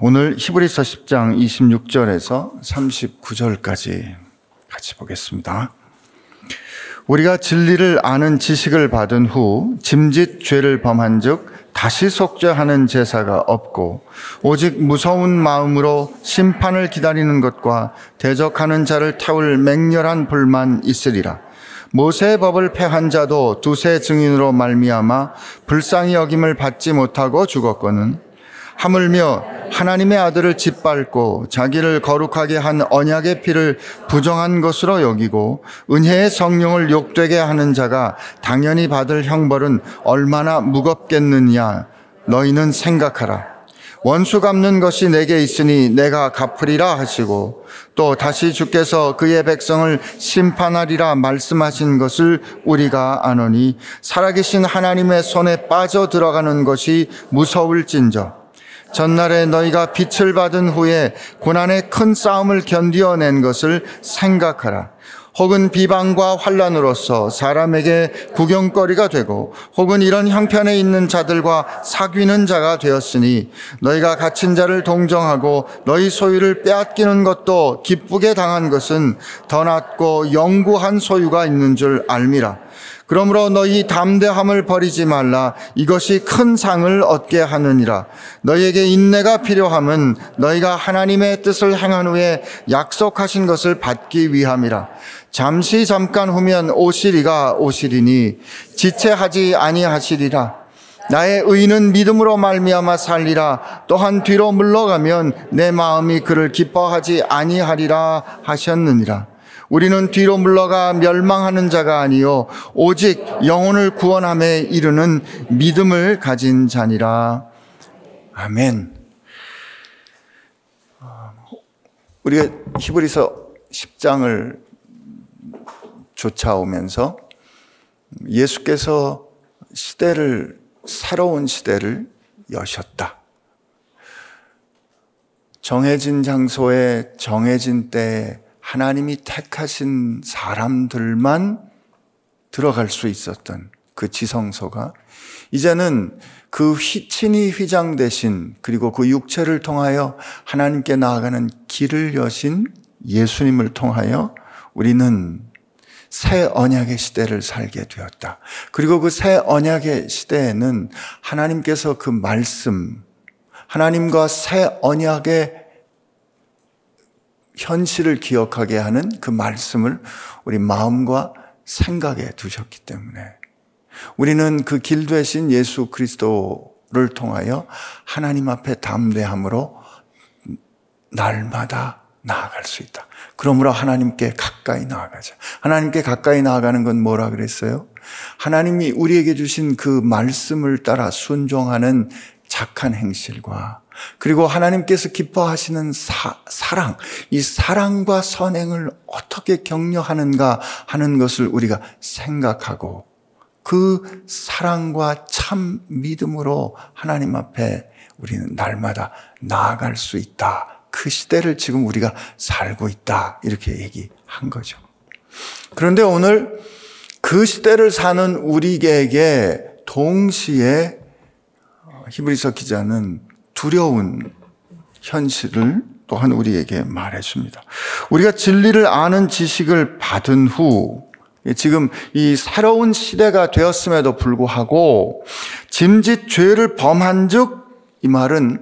오늘 히브리서 10장 26절에서 39절까지 같이 보겠습니다. 우리가 진리를 아는 지식을 받은 후 짐짓 죄를 범한 즉 다시 속죄하는 제사가 없고 오직 무서운 마음으로 심판을 기다리는 것과 대적하는 자를 태울 맹렬한 불만 있으리라. 모세의 법을 패한 자도 두세 증인으로 말미암아 불쌍히 여김을 받지 못하고 죽었거늘 하물며 하나님의 아들을 짓밟고 자기를 거룩하게 한 언약의 피를 부정한 것으로 여기고 은혜의 성령을 욕되게 하는 자가 당연히 받을 형벌은 얼마나 무겁겠느냐 너희는 생각하라. 원수 갚는 것이 내게 있으니 내가 갚으리라 하시고 또 다시 주께서 그의 백성을 심판하리라 말씀하신 것을 우리가 아노니 살아계신 하나님의 손에 빠져 들어가는 것이 무서울진저 전날에 너희가 빛을 받은 후에 고난의 큰 싸움을 견디어낸 것을 생각하라. 혹은 비방과 환란으로서 사람에게 구경거리가 되고 혹은 이런 형편에 있는 자들과 사귀는 자가 되었으니 너희가 갇힌 자를 동정하고 너희 소유를 빼앗기는 것도 기쁘게 당한 것은 더 낫고 영구한 소유가 있는 줄 알미라. 그러므로 너희 담대함을 버리지 말라. 이것이 큰 상을 얻게 하느니라. 너희에게 인내가 필요함은 너희가 하나님의 뜻을 행한 후에 약속하신 것을 받기 위함이라. 잠시 잠깐 후면 오시리가 오시리니 지체하지 아니하시리라. 나의 의는 믿음으로 말미암아 살리라. 또한 뒤로 물러가면 내 마음이 그를 기뻐하지 아니하리라 하셨느니라. 우리는 뒤로 물러가 멸망하는 자가 아니요 오직 영혼을 구원함에 이르는 믿음을 가진 자니라. 아멘. 우리가 히브리서 10장을 쫓아오면서 예수께서 시대를 새로운 시대를 여셨다. 정해진 장소에 정해진 때에 하나님이 택하신 사람들만 들어갈 수 있었던 그 지성소가 이제는 그 휘친이 휘장 대신 그리고 그 육체를 통하여 하나님께 나아가는 길을 여신 예수님을 통하여 우리는 새 언약의 시대를 살게 되었다. 그리고 그 새 언약의 시대에는 하나님께서 그 말씀, 하나님과 새 언약의 현실을 기억하게 하는 그 말씀을 우리 마음과 생각에 두셨기 때문에 우리는 그 길 되신 예수 그리스도를 통하여 하나님 앞에 담대함으로 날마다 나아갈 수 있다. 그러므로 하나님께 가까이 나아가자. 하나님께 가까이 나아가는 건 뭐라 그랬어요? 하나님이 우리에게 주신 그 말씀을 따라 순종하는 착한 행실과 그리고 하나님께서 기뻐하시는 사, 사랑, 이 사랑과 선행을 어떻게 격려하는가 하는 것을 우리가 생각하고 그 사랑과 참 믿음으로 하나님 앞에 우리는 날마다 나아갈 수 있다. 그 시대를 지금 우리가 살고 있다. 이렇게 얘기한 거죠. 그런데 오늘 그 시대를 사는 우리에게 동시에 히브리서 기자는 두려운 현실을 또한 우리에게 말해줍니다. 우리가 진리를 아는 지식을 받은 후 지금 이 새로운 시대가 되었음에도 불구하고 짐짓 죄를 범한 즉 이 말은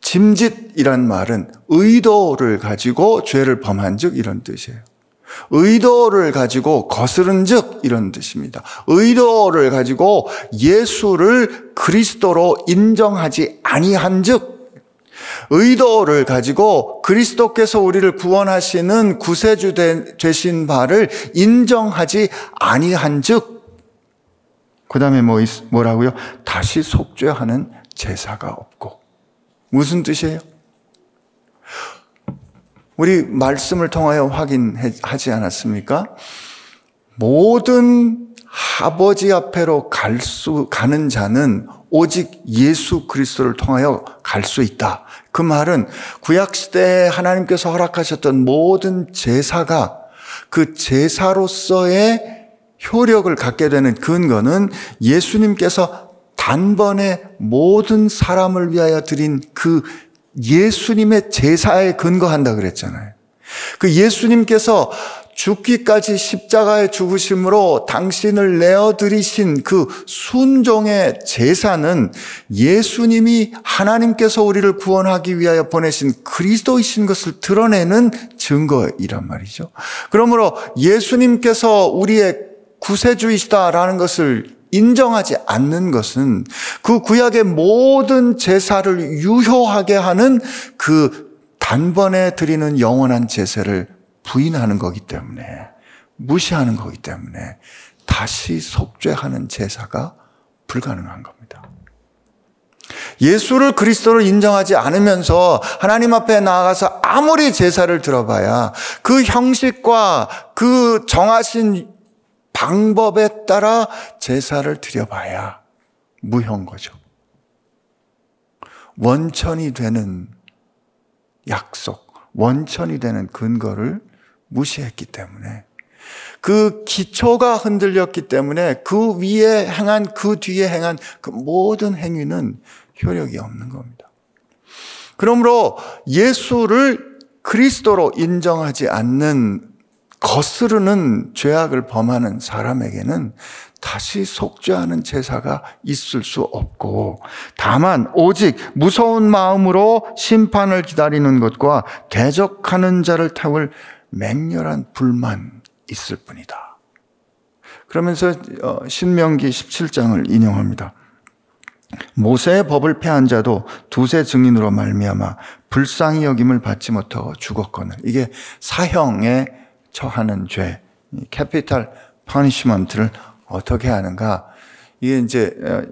짐짓이란 말은 의도를 가지고 죄를 범한 즉 이런 뜻이에요. 의도를 가지고 거스른 즉 이런 뜻입니다. 의도를 가지고 예수를 그리스도로 인정하지 아니한 즉 의도를 가지고 그리스도께서 우리를 구원하시는 구세주 되신 바를 인정하지 아니한 즉 그 다음에 뭐, 뭐라고요? 다시 속죄하는 제사가 없고 무슨 뜻이에요? 우리 말씀을 통하여 확인하지 않았습니까? 모든 아버지 앞에로 갈 수, 가는 자는 오직 예수 그리스도를 통하여 갈 수 있다. 그 말은 구약시대에 하나님께서 허락하셨던 모든 제사가 그 제사로서의 효력을 갖게 되는 근거는 예수님께서 단번에 모든 사람을 위하여 드린 그 예수님의 제사에 근거한다 그랬잖아요. 그 예수님께서 죽기까지 십자가에 죽으심으로 당신을 내어드리신 그 순종의 제사는 예수님이 하나님께서 우리를 구원하기 위하여 보내신 그리스도이신 것을 드러내는 증거이란 말이죠. 그러므로 예수님께서 우리의 구세주이시다라는 것을 인정하지 않는 것은 그 구약의 모든 제사를 유효하게 하는 그 단번에 드리는 영원한 제사를 부인하는 거기 때문에 무시하는 거기 때문에 다시 속죄하는 제사가 불가능한 겁니다. 예수를 그리스도로 인정하지 않으면서 하나님 앞에 나아가서 아무리 제사를 들어봐야 그 형식과 그 정하신 방법에 따라 제사를 드려봐야 무효인 거죠. 원천이 되는 약속, 원천이 되는 근거를 무시했기 때문에 그 기초가 흔들렸기 때문에 그 위에 행한 그 뒤에 행한 그 모든 행위는 효력이 없는 겁니다. 그러므로 예수를 그리스도로 인정하지 않는 거스르는 죄악을 범하는 사람에게는 다시 속죄하는 제사가 있을 수 없고 다만 오직 무서운 마음으로 심판을 기다리는 것과 대적하는 자를 타올 맹렬한 불만 있을 뿐이다. 그러면서 어, 신명기 17장을 인용합니다. 모세의 법을 폐한 자도 두세 증인으로 말미암아 불쌍히 여김을 받지 못하고 죽었거늘 이게 사형에 처하는 죄, capital punishment를 어떻게 하는가? 이게 이제 어,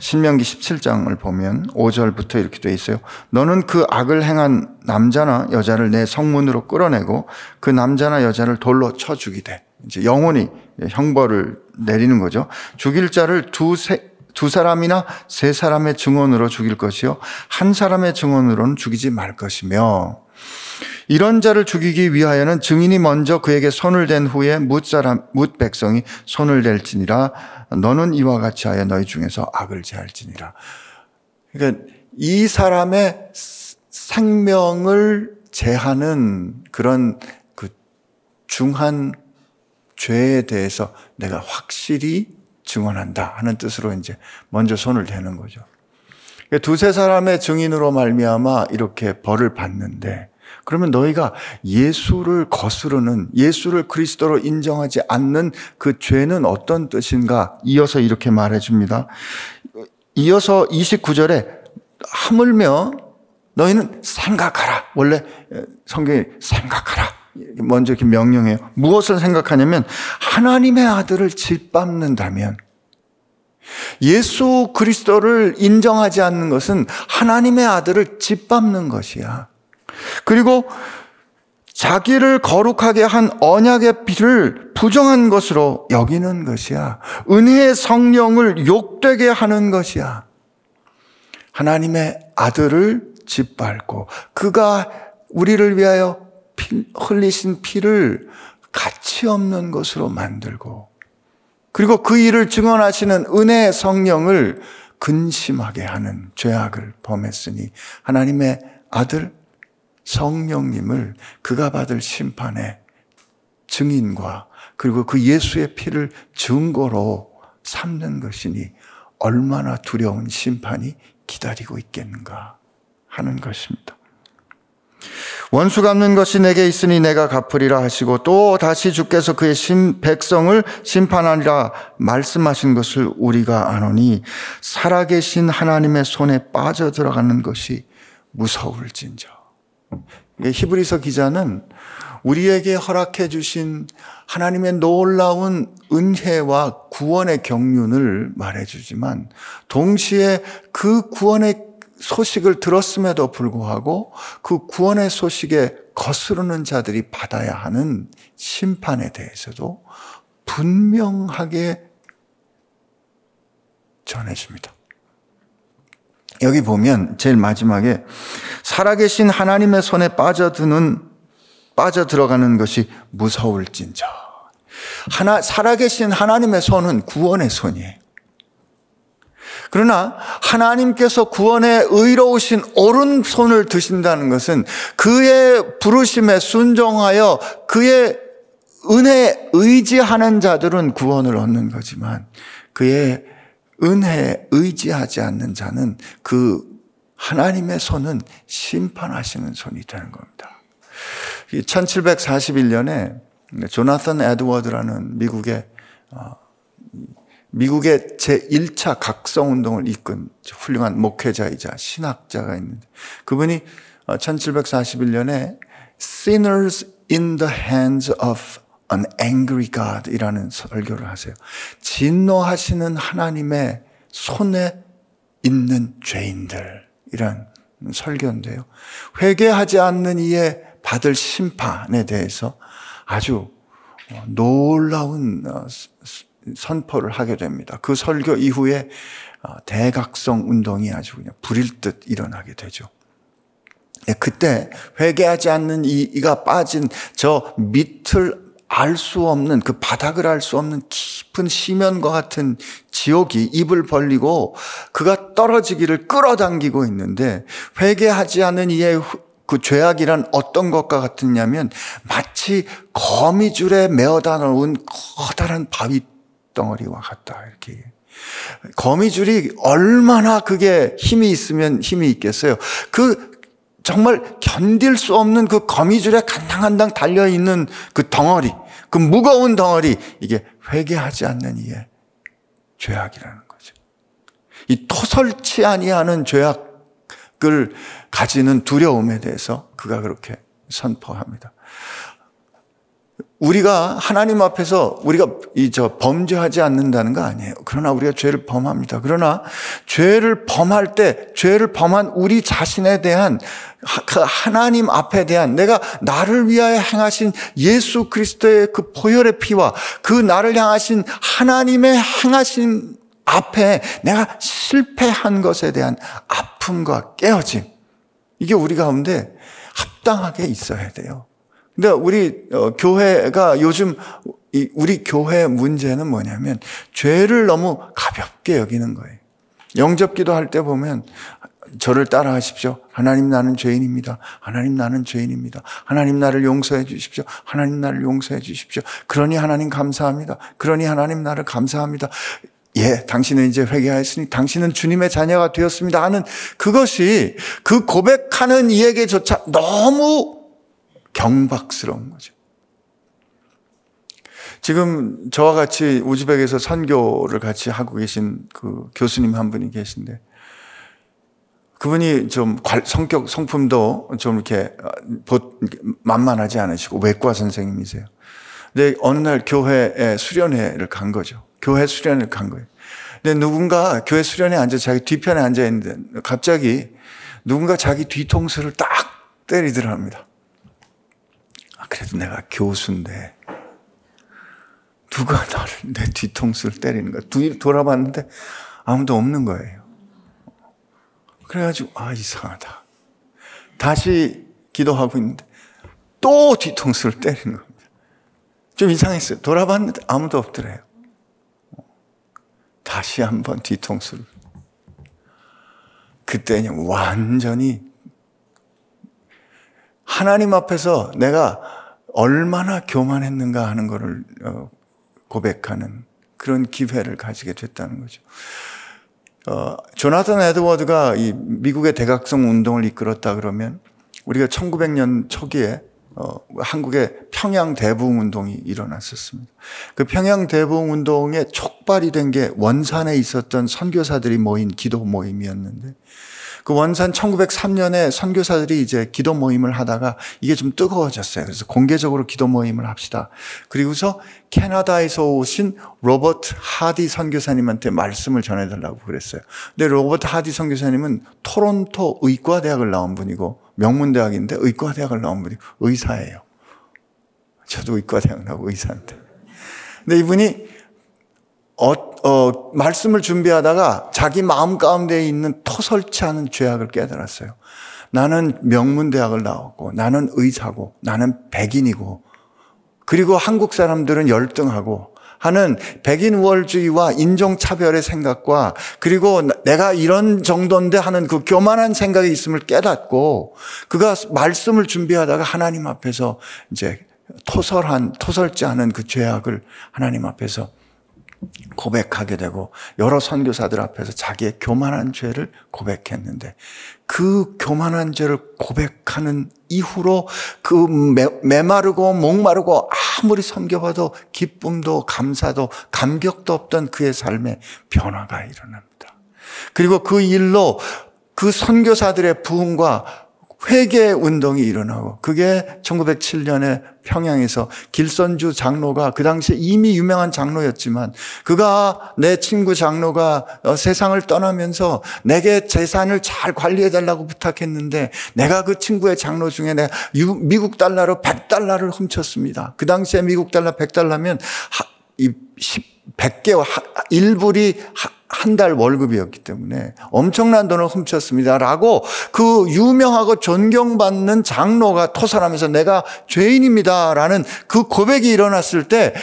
신명기 17장을 보면 5절부터 이렇게 돼 있어요. 너는 그 악을 행한 남자나 여자를 네 성문으로 끌어내고 그 남자나 여자를 돌로 쳐 죽이되 이제 영원히 형벌을 내리는 거죠. 죽일 자를 두, 세, 두 사람이나 세 사람의 증언으로 죽일 것이요. 한 사람의 증언으로는 죽이지 말 것이며 이런 자를 죽이기 위하여는 증인이 먼저 그에게 손을 댄 후에 묻 사람 묻 백성이 손을 댈지니라 너는 이와 같이 하여 너희 중에서 악을 제할지니라. 그러니까 이 사람의 생명을 제하는 그런 그 중한 죄에 대해서 내가 확실히 증언한다 하는 뜻으로 이제 먼저 손을 대는 거죠. 그러니까 두세 사람의 증인으로 말미암아 이렇게 벌을 받는데 그러면 너희가 예수를 거스르는 예수를 그리스도로 인정하지 않는 그 죄는 어떤 뜻인가? 이어서 이렇게 말해 줍니다. 이어서 29절에 하물며 너희는 생각하라. 원래 성경이 생각하라. 먼저 이렇게 명령해요. 무엇을 생각하냐면 하나님의 아들을 짓밟는다면 예수 그리스도를 인정하지 않는 것은 하나님의 아들을 짓밟는 것이야. 그리고 자기를 거룩하게 한 언약의 피를 부정한 것으로 여기는 것이야. 은혜의 성령을 욕되게 하는 것이야. 하나님의 아들을 짓밟고 그가 우리를 위하여 피, 흘리신 피를 가치 없는 것으로 만들고 그리고 그 일을 증언하시는 은혜의 성령을 근심하게 하는 죄악을 범했으니 하나님의 아들 성령님을 그가 받을 심판의 증인과 그리고 그 예수의 피를 증거로 삼는 것이니 얼마나 두려운 심판이 기다리고 있겠는가 하는 것입니다. 원수 갚는 것이 내게 있으니 내가 갚으리라 하시고 또 다시 주께서 그의 신 백성을 심판하리라 말씀하신 것을 우리가 아노니 살아계신 하나님의 손에 빠져 들어가는 것이 무서울진저. 히브리서 기자는 우리에게 허락해 주신 하나님의 놀라운 은혜와 구원의 경륜을 말해 주지만 동시에 그 구원의 소식을 들었음에도 불구하고 그 구원의 소식에 거스르는 자들이 받아야 하는 심판에 대해서도 분명하게 전해줍니다. 여기 보면 제일 마지막에 살아계신 하나님의 손에 빠져드는 빠져 들어가는 것이 무서울진저. 하나 살아계신 하나님의 손은 구원의 손이에요. 그러나 하나님께서 구원에 의로우신 오른손을 드신다는 것은 그의 부르심에 순종하여 그의 은혜에 의지하는 자들은 구원을 얻는 거지만 그의 은혜에 의지하지 않는 자는 그 하나님의 손은 심판하시는 손이 되는 겁니다. 1741년에 조나선 에드워드라는 미국의 어, 미국의 제1차 각성 운동을 이끈 훌륭한 목회자이자 신학자가 있는데 그분이 1741년에 어, Sinners in the Hands of an Angry God 이라는 설교를 하세요. 진노하시는 하나님의 손에 있는 죄인들 이란 설교인데요. 회개하지 않는 이에 받을 심판에 대해서 아주 놀라운 어, 선포를 하게 됩니다. 그 설교 이후에 어, 대각성 운동이 아주 그냥 불일 듯 일어나게 되죠. 네, 그때 회개하지 않는 이가 빠진 저 밑을 알 수 없는 그 바닥을 알 수 없는 깊은 심연과 같은 지옥이 입을 벌리고 그가 떨어지기를 끌어당기고 있는데 회개하지 않는 이의 그 죄악이란 어떤 것과 같으냐면 마치 거미줄에 메어다 놓은 커다란 바위 덩어리와 같다. 이렇게. 거미줄이 얼마나 그게 힘이 있으면 힘이 있겠어요. 그 정말 견딜 수 없는 그 거미줄에 간당간당 달려 있는 그 덩어리, 그 무거운 덩어리, 이게 회개하지 않는 이의 죄악이라는 거죠. 이 토설치 아니하는 죄악을 가지는 두려움에 대해서 그가 그렇게 선포합니다. 우리가 하나님 앞에서 우리가 이 저 범죄하지 않는다는 거 아니에요. 그러나 우리가 죄를 범합니다. 그러나 죄를 범할 때 죄를 범한 우리 자신에 대한 그 하나님 앞에 대한 내가 나를 위하여 행하신 예수 그리스도의 그 보혈의 피와 그 나를 향하신 하나님의 행하신 앞에 내가 실패한 것에 대한 아픔과 깨어짐 이게 우리 가운데 합당하게 있어야 돼요. 근데 우리 어, 교회가 요즘 우리 교회 문제는 뭐냐면 죄를 너무 가볍게 여기는 거예요. 영접 기도 할 때 보면 저를 따라하십시오. 하나님 나는 죄인입니다. 하나님 나는 죄인입니다. 하나님 나를 용서해 주십시오. 하나님 나를 용서해 주십시오. 그러니 하나님 감사합니다. 그러니 하나님 나를 감사합니다. 예, 당신은 이제 회개하였으니 당신은 주님의 자녀가 되었습니다 하는 그것이 그 고백하는 이에게조차 너무 경박스러운 거죠. 지금 저와 같이 우즈벡에서 선교를 같이 하고 계신 그 교수님 한 분이 계신데 그분이 좀 성격 성품도 좀 이렇게 만만하지 않으시고 외과 선생님이세요. 근데 어느 날 교회에 수련회를 간 거죠. 교회 수련회를 간 거예요. 근데 누군가 교회 수련회에 앉아 자기 뒤편에 앉아 있는데 갑자기 누군가 자기 뒤통수를 딱 때리더랍니다. 그래도 내가 교수인데 누가 나를 내 뒤통수를 때리는 거야. 뒤 돌아봤는데 아무도 없는 거예요. 그래가지고 아 이상하다. 다시 기도하고 있는데 또 뒤통수를 때리는 겁니다. 좀 이상했어요. 돌아봤는데 아무도 없더래요. 다시 한번 뒤통수를. 그때는 완전히 하나님 앞에서 내가 얼마나 교만했는가 하는 것을 어, 고백하는 그런 기회를 가지게 됐다는 거죠. 어, 조나단 에드워드가 이 미국의 대각성 운동을 이끌었다 그러면 우리가 1900년 초기에 어, 한국의 평양 대부흥 운동이 일어났었습니다. 그 평양 대부흥 운동의 촉발이 된 게 원산에 있었던 선교사들이 모인 기도 모임이었는데 그 원산 1903년에 선교사들이 이제 기도 모임을 하다가 이게 좀 뜨거워졌어요. 그래서 공개적으로 기도 모임을 합시다. 그리고서 캐나다에서 오신 로버트 하디 선교사님한테 말씀을 전해달라고 그랬어요. 근데 로버트 하디 선교사님은 토론토 의과대학을 나온 분이고 명문대학인데 의과대학을 나온 분이 의사예요. 저도 의과대학 나고 의사인데. 근데 이분이 어, 어, 말씀을 준비하다가 자기 마음 가운데 있는 토설치 않은 죄악을 깨달았어요. 나는 명문대학을 나왔고, 나는 의사고, 나는 백인이고, 그리고 한국 사람들은 열등하고, 하는 백인 우월주의와 인종차별의 생각과 그리고 내가 이런 정도인데 하는 그 교만한 생각이 있음을 깨닫고 그가 말씀을 준비하다가 하나님 앞에서 이제 토설한, 토설지 않은 그 죄악을 하나님 앞에서 고백하게 되고 여러 선교사들 앞에서 자기의 교만한 죄를 고백했는데 그 교만한 죄를 고백하는 이후로 그 매, 마르고 목마르고 아무리 섬겨봐도 기쁨도 감사도 감격도 없던 그의 삶에 변화가 일어납니다. 그리고 그 일로 그 선교사들의 부흥과 회개 운동이 일어나고 그게 1907년에 평양에서 길선주 장로가 그 당시에 이미 유명한 장로였지만 그가 내 친구 장로가 어, 세상을 떠나면서 내게 재산을 잘 관리해 달라고 부탁했는데 내가 그 친구의 장로 중에 내가 미국 달러로 100달러를 훔쳤습니다. 그 당시에 미국 달러 100달러면 이 100개 1불이 한 달 월급이었기 때문에 엄청난 돈을 훔쳤습니다. 라고 그 유명하고 존경받는 장로가 토설하면서 내가 죄인입니다. 라는 그 고백이 일어났을 때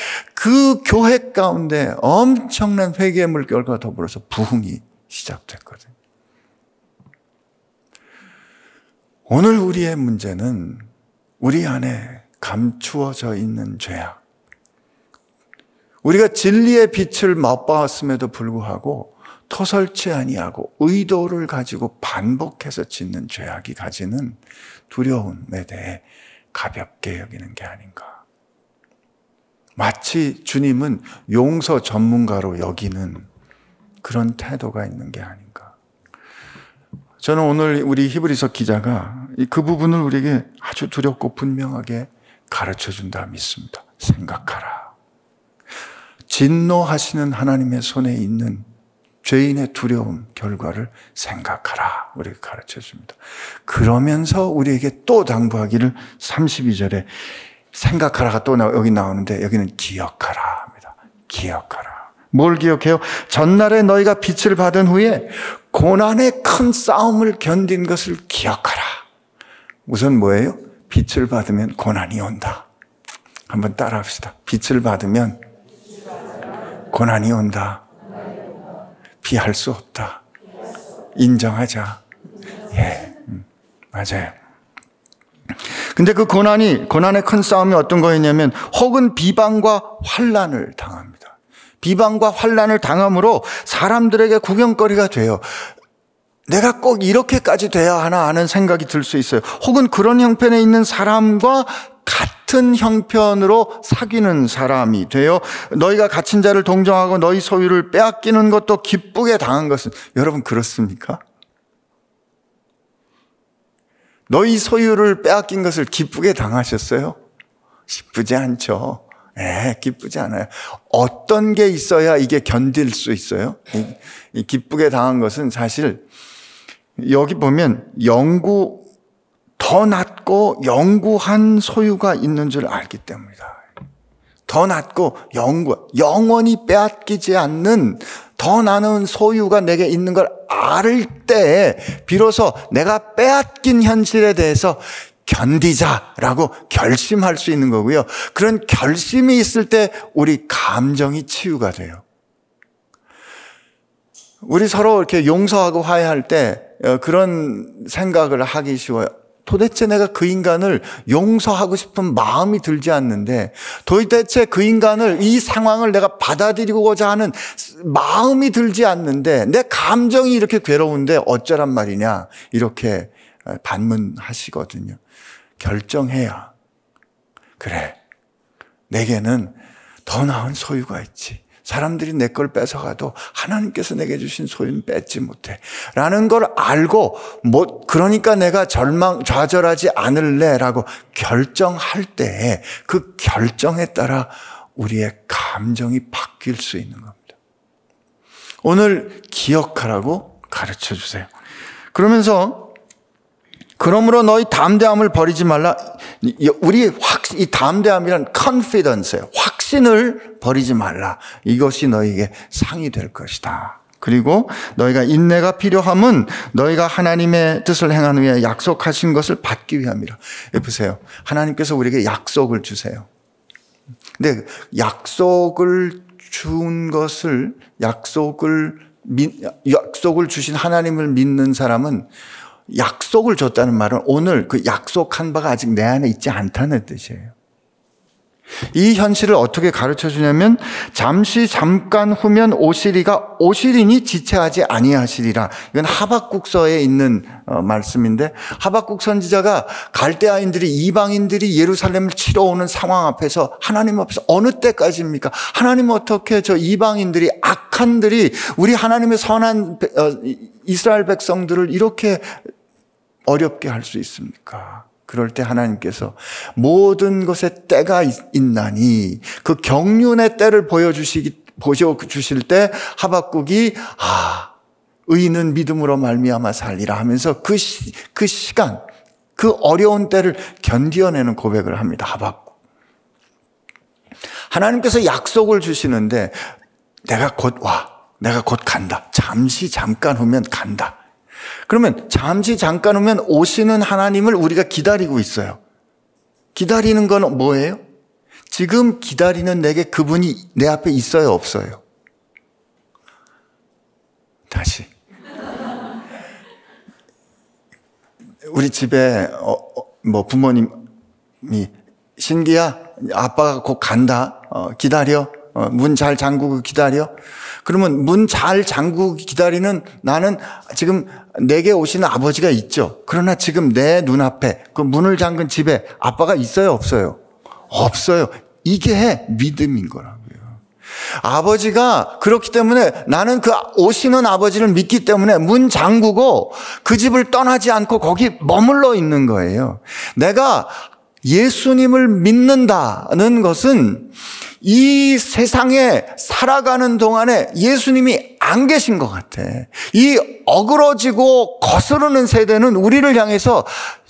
그 교회 가운데 엄청난 회개의 물결과 더불어서 부흥이 시작됐거든요. 오늘 우리의 문제는 우리 안에 감추어져 있는 죄악. 우리가 진리의 빛을 맛보았음에도 불구하고 토설치 아니하고 의도를 가지고 반복해서 짓는 죄악이 가지는 두려움에 대해 가볍게 여기는 게 아닌가. 마치 주님은 용서 전문가로 여기는 그런 태도가 있는 게 아닌가. 저는 오늘 우리 히브리서 기자가 그 부분을 우리에게 아주 두렵고 분명하게 가르쳐 준다 믿습니다. 생각하라. 진노하시는 하나님의 손에 있는 죄인의 두려움 결과를 생각하라. 우리가 가르쳐 줍니다. 그러면서 우리에게 또 당부하기를 32절에 생각하라가 또 여기 나오는데 여기는 기억하라 합니다. 기억하라. 뭘 기억해요? 전날에 너희가 빛을 받은 후에 고난의 큰 싸움을 견딘 것을 기억하라. 우선 뭐예요? 빛을 받으면 고난이 온다. 한번 따라 합시다. 빛을 받으면 고난이 온다. 피할 수 없다. 인정하자. 예, 음, 맞아요. 근데 그 고난이, 고난의 큰 싸움이 어떤 거였냐면, 혹은 비방과 환란을 당합니다. 비방과 환란을 당함으로 사람들에게 구경거리가 돼요. 내가 꼭 이렇게까지 돼야 하나 하는 생각이 들 수 있어요. 혹은 그런 형편에 있는 사람과 같은 형편으로 사귀는 사람이 되어 너희가 갇힌 자를 동정하고 너희 소유를 빼앗기는 것도 기쁘게 당한 것은 여러분 그렇습니까? 너희 소유를 빼앗긴 것을 기쁘게 당하셨어요? 기쁘지 않죠. 예, 기쁘지 않아요. 어떤 게 있어야 이게 견딜 수 있어요? 이, 이 기쁘게 당한 것은 사실 여기 보면 영구 더 낮고 영구한 소유가 있는 줄 알기 때문이다. 더 낮고 영구, 영원히 빼앗기지 않는 더 나은 소유가 내게 있는 걸 알을 때 비로소 내가 빼앗긴 현실에 대해서 견디자라고 결심할 수 있는 거고요. 그런 결심이 있을 때 우리 감정이 치유가 돼요. 우리 서로 이렇게 용서하고 화해할 때 어, 그런 생각을 하기 쉬워요. 도대체 내가 그 인간을 용서하고 싶은 마음이 들지 않는데 도대체 그 인간을 이 상황을 내가 받아들이고자 하는 마음이 들지 않는데 내 감정이 이렇게 괴로운데 어쩌란 말이냐 이렇게 반문하시거든요. 결정해야 그래 내게는 더 나은 소유가 있지. 사람들이 내 걸 뺏어가도 하나님께서 내게 주신 소유는 뺏지 못해. 라는 걸 알고, 뭐, 그러니까 내가 절망, 좌절하지 않을래. 라고 결정할 때그 결정에 따라 우리의 감정이 바뀔 수 있는 겁니다. 오늘 기억하라고 가르쳐 주세요. 그러면서 그러므로 너희 담대함을 버리지 말라. 우리 확, 이 담대함이란 confidence예요. 확 신을 버리지 말라. 이것이 너에게 상이 될 것이다. 그리고 너희가 인내가 필요함은 너희가 하나님의 뜻을 행하는 위해 약속하신 것을 받기 위함이라. 보세요. 하나님께서 우리에게 약속을 주세요. 근데 약속을 준 것을 약속을 약속을 주신 하나님을 믿는 사람은 약속을 줬다는 말은 오늘 그 약속한 바가 아직 내 안에 있지 않다는 뜻이에요. 이 현실을 어떻게 가르쳐 주냐면 잠시 잠깐 후면 오시리가 오시리니 지체하지 아니하시리라. 이건 하박국서에 있는 어, 말씀인데 하박국 선지자가 갈대아인들이 이방인들이 예루살렘을 치러 오는 상황 앞에서 하나님 앞에서 어느 때까지입니까? 하나님 어떻게 저 이방인들이 악한들이 우리 하나님의 선한 어, 이스라엘 백성들을 이렇게 어렵게 할 수 있습니까? 그럴 때 하나님께서 모든 것에 때가 있나니 그 경륜의 때를 보여주시기 보여 주실 때 하박국이 아 의인은 믿음으로 말미암아 살리라 하면서 그, 시, 그 시간 그 어려운 때를 견디어내는 고백을 합니다. 하박국. 하나님께서 약속을 주시는데 내가 곧 와. 내가 곧 간다. 잠시 잠깐 후면 간다. 그러면 잠시 잠깐 오면 오시는 하나님을 우리가 기다리고 있어요. 기다리는 건 뭐예요? 지금 기다리는 내게 그분이 내 앞에 있어요, 없어요? 다시. 우리 집에 어, 어, 뭐 부모님이 신기야 아빠가 곧 간다 어, 기다려 어, 문 잘 잠그고 기다려 그러면 문 잘 잠그고 기다리는 나는 지금 내게 오시는 아버지가 있죠. 그러나 지금 내 눈앞에 그 문을 잠근 집에 아빠가 있어요, 없어요? 없어요. 이게 믿음인 거라고요. 아버지가 그렇기 때문에 나는 그 오시는 아버지를 믿기 때문에 문 잠그고 그 집을 떠나지 않고 거기 머물러 있는 거예요. 내가 예수님을 믿는다는 것은 이 세상에 살아가는 동안에 예수님이 안 계신 것 같아. 이 어그러지고 거스르는 세대는 우리를 향해서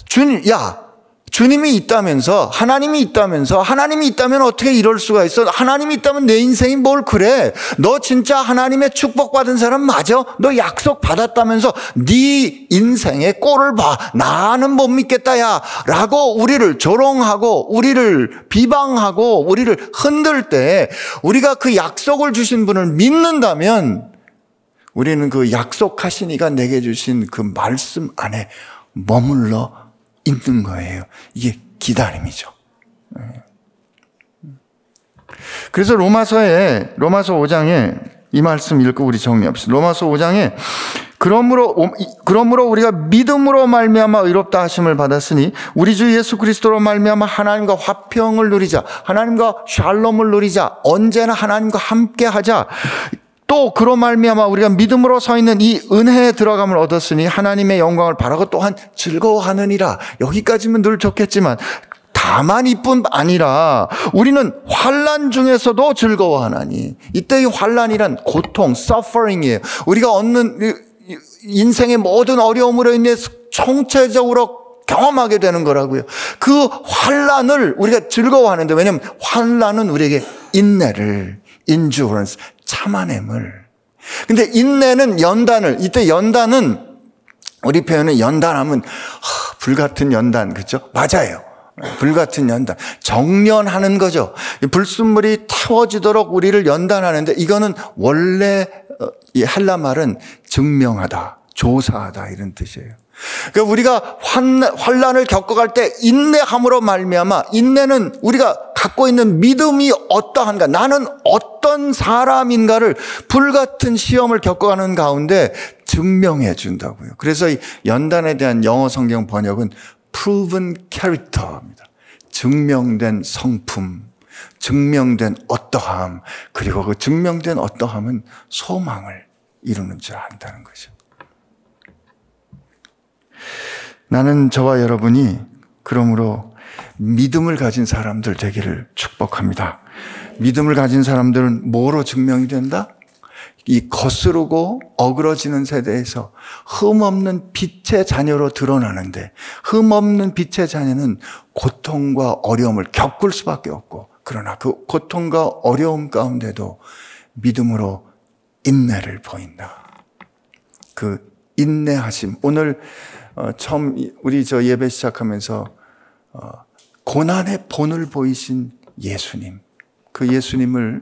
준, 야, 주님이 있다면서 하나님이 있다면서 하나님이 있다면 어떻게 이럴 수가 있어? 하나님이 있다면 내 인생이 뭘 그래? 너 진짜 하나님의 축복 받은 사람 맞아? 너 약속 받았다면서 네 인생의 꼴을 봐. 나는 못 믿겠다야. 라고 우리를 조롱하고 우리를 비방하고 우리를 흔들 때 우리가 그 약속을 주신 분을 믿는다면 우리는 그 약속하신 이가 내게 주신 그 말씀 안에 머물러 있는 거예요. 이게 기다림이죠. 네. 그래서 로마서에 로마서 5장에 이 말씀 읽고 우리 정리합시다. 로마서 5장에 그러므로 그러므로 우리가 믿음으로 말미암아 의롭다 하심을 받았으니 우리 주 예수 그리스도로 말미암아 하나님과 화평을 누리자. 하나님과 샬롬을 누리자. 언제나 하나님과 함께 하자. 또 그로 말미암아 우리가 믿음으로 서 있는 이 은혜에 들어감을 얻었으니 하나님의 영광을 바라고 또한 즐거워하느니라. 여기까지면 늘 좋겠지만 다만 이뿐 아니라 우리는 환란 중에서도 즐거워하나니 이때 이 환란이란 고통, suffering이에요. 우리가 얻는 인생의 모든 어려움으로 인해서 총체적으로 경험하게 되는 거라고요. 그 환란을 우리가 즐거워하는데 왜냐하면 환란은 우리에게 인내를 endurance 참아냄을. 근데 인내는 연단을, 이때 연단은 우리 표현은 연단하면 하, 불같은 연단, 그죠? 맞아요. 불같은 연단. 정련하는 거죠. 불순물이 태워지도록 우리를 연단하는데 이거는 원래 어, 이 헬라 말은 증명하다, 조사하다 이런 뜻이에요. 그러니까 우리가 환란을 겪어갈 때 인내함으로 말미암아 인내는 우리가 갖고 있는 믿음이 어떠한가 나는 어떤 사람인가를 불같은 시험을 겪어가는 가운데 증명해 준다고요. 그래서 이 연단에 대한 영어 성경 번역은 proven character입니다. 증명된 성품, 증명된 어떠함, 그리고 그 증명된 어떠함은 소망을 이루는 줄 안다는 거죠. 나는 저와 여러분이 그러므로 믿음을 가진 사람들 되기를 축복합니다. 믿음을 가진 사람들은 뭐로 증명이 된다? 이 거스르고 어그러지는 세대에서 흠없는 빛의 자녀로 드러나는데 흠없는 빛의 자녀는 고통과 어려움을 겪을 수밖에 없고 그러나 그 고통과 어려움 가운데도 믿음으로 인내를 보인다. 그 인내하심. 오늘 어, 처음 우리 저 예배 시작하면서 어, 고난의 본을 보이신 예수님, 그 예수님을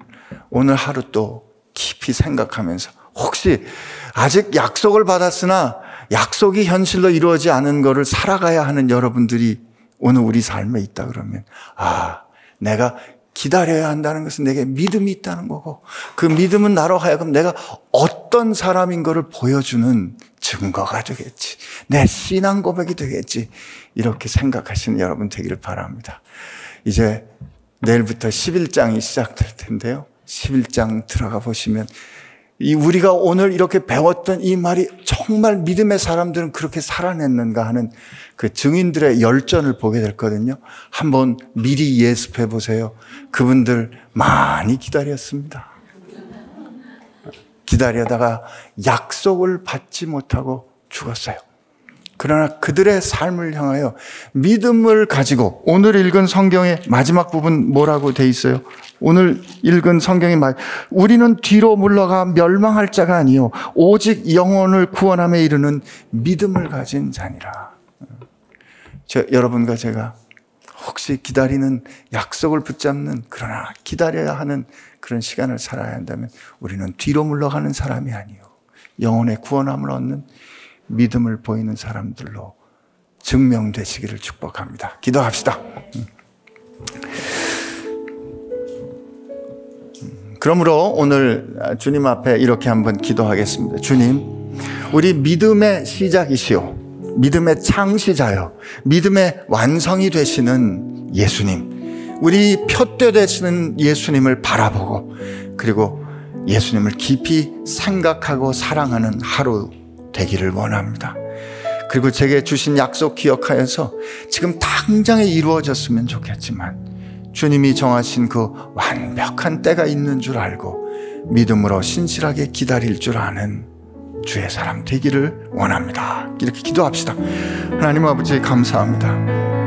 오늘 하루 또 깊이 생각하면서 혹시 아직 약속을 받았으나 약속이 현실로 이루어지 않은 것을 살아가야 하는 여러분들이 오늘 우리 삶에 있다 그러면 아, 내가 기다려야 한다는 것은 내게 믿음이 있다는 거고 그 믿음은 나로 하여금 내가 어떤 사람인 것을 보여주는 증거가 되겠지. 내 신앙 고백이 되겠지. 이렇게 생각하시는 여러분 되기를 바랍니다. 이제 내일부터 11장이 시작될 텐데요. 11장 들어가 보시면 이 우리가 오늘 이렇게 배웠던 이 말이 정말 믿음의 사람들은 그렇게 살아냈는가 하는 그 증인들의 열전을 보게 될 거든요. 한번 미리 예습해 보세요. 그분들 많이 기다렸습니다. 기다려다가 약속을 받지 못하고 죽었어요. 그러나 그들의 삶을 향하여 믿음을 가지고 오늘 읽은 성경의 마지막 부분 뭐라고 돼 있어요? 오늘 읽은 성경의 말 우리는 뒤로 물러가 멸망할 자가 아니요 오직 영혼을 구원함에 이르는 믿음을 가진 자니라. 저 여러분과 제가 혹시 기다리는 약속을 붙잡는 그러나 기다려야 하는 그런 시간을 살아야 한다면 우리는 뒤로 물러가는 사람이 아니요 영혼의 구원함을 얻는 믿음을 보이는 사람들로 증명되시기를 축복합니다. 기도합시다. 그러므로 오늘 주님 앞에 이렇게 한번 기도하겠습니다. 주님, 우리 믿음의 시작이시오. 믿음의 창시자요. 믿음의 완성이 되시는 예수님. 우리 표대 되시는 예수님을 바라보고 그리고 예수님을 깊이 생각하고 사랑하는 하루 되기를 원합니다. 그리고 제게 주신 약속 기억하여서 지금 당장에 이루어졌으면 좋겠지만 주님이 정하신 그 완벽한 때가 있는 줄 알고 믿음으로 신실하게 기다릴 줄 아는 주의 사람 되기를 원합니다. 이렇게 기도합시다. 하나님 아버지 감사합니다.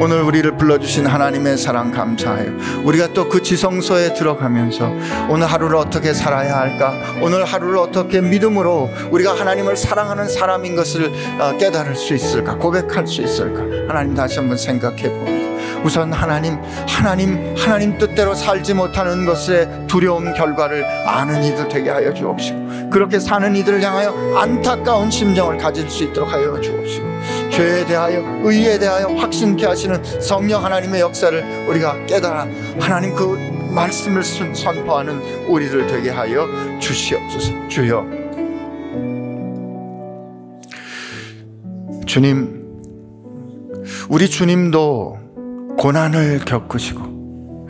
오늘 우리를 불러주신 하나님의 사랑 감사해요. 우리가 또 그 지성소에 들어가면서 오늘 하루를 어떻게 살아야 할까? 오늘 하루를 어떻게 믿음으로 우리가 하나님을 사랑하는 사람인 것을 어, 깨달을 수 있을까? 고백할 수 있을까? 하나님 다시 한번 생각해 봅니다. 우선 하나님, 하나님, 하나님 뜻대로 살지 못하는 것의 두려움 결과를 아는 이들 되게 하여 주옵시고, 그렇게 사는 이들을 향하여 안타까운 심정을 가질 수 있도록 하여 주옵시고, 죄에 대하여 의에 대하여 확신케 하시는 성령 하나님의 역사를 우리가 깨달아 하나님 그 말씀을 선포하는 우리를 되게 하여 주시옵소서. 주여. 주님 우리 주님도 고난을 겪으시고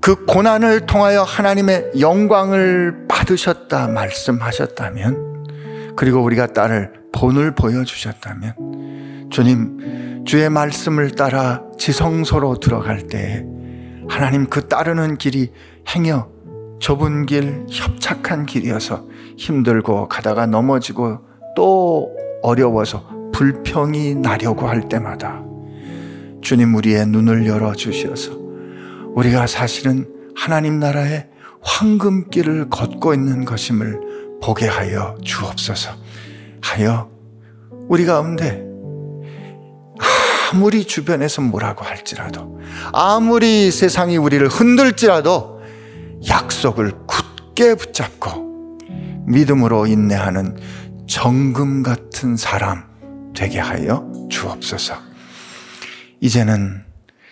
그 고난을 통하여 하나님의 영광을 받으셨다 말씀하셨다면 그리고 우리가 딸을 본을 보여주셨다면 주님 주의 말씀을 따라 지성소로 들어갈 때 하나님 그 따르는 길이 행여 좁은 길 협착한 길이어서 힘들고 가다가 넘어지고 또 어려워서 불평이 나려고 할 때마다 주님 우리의 눈을 열어 주셔서 우리가 사실은 하나님 나라의 황금길을 걷고 있는 것임을 보게 하여 주옵소서. 하여 우리 가운데 아무리 주변에서 뭐라고 할지라도 아무리 세상이 우리를 흔들지라도 약속을 굳게 붙잡고 믿음으로 인내하는 정금 같은 사람 되게 하여 주옵소서. 이제는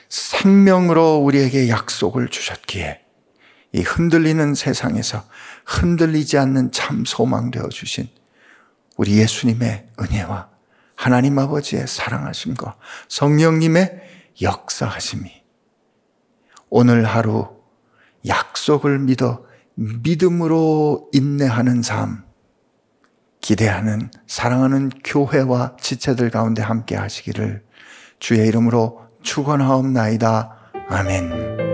생명으로 우리에게 약속을 주셨기에 이 흔들리는 세상에서 흔들리지 않는 참 소망 되어 주신 우리 예수님의 은혜와 하나님 아버지의 사랑하심과 성령님의 역사하심이 오늘 하루 약속을 믿어 믿음으로 인내하는 삶, 기대하는 사랑하는 교회와 지체들 가운데 함께 하시기를 주의 이름으로 축원하옵나이다. 아멘.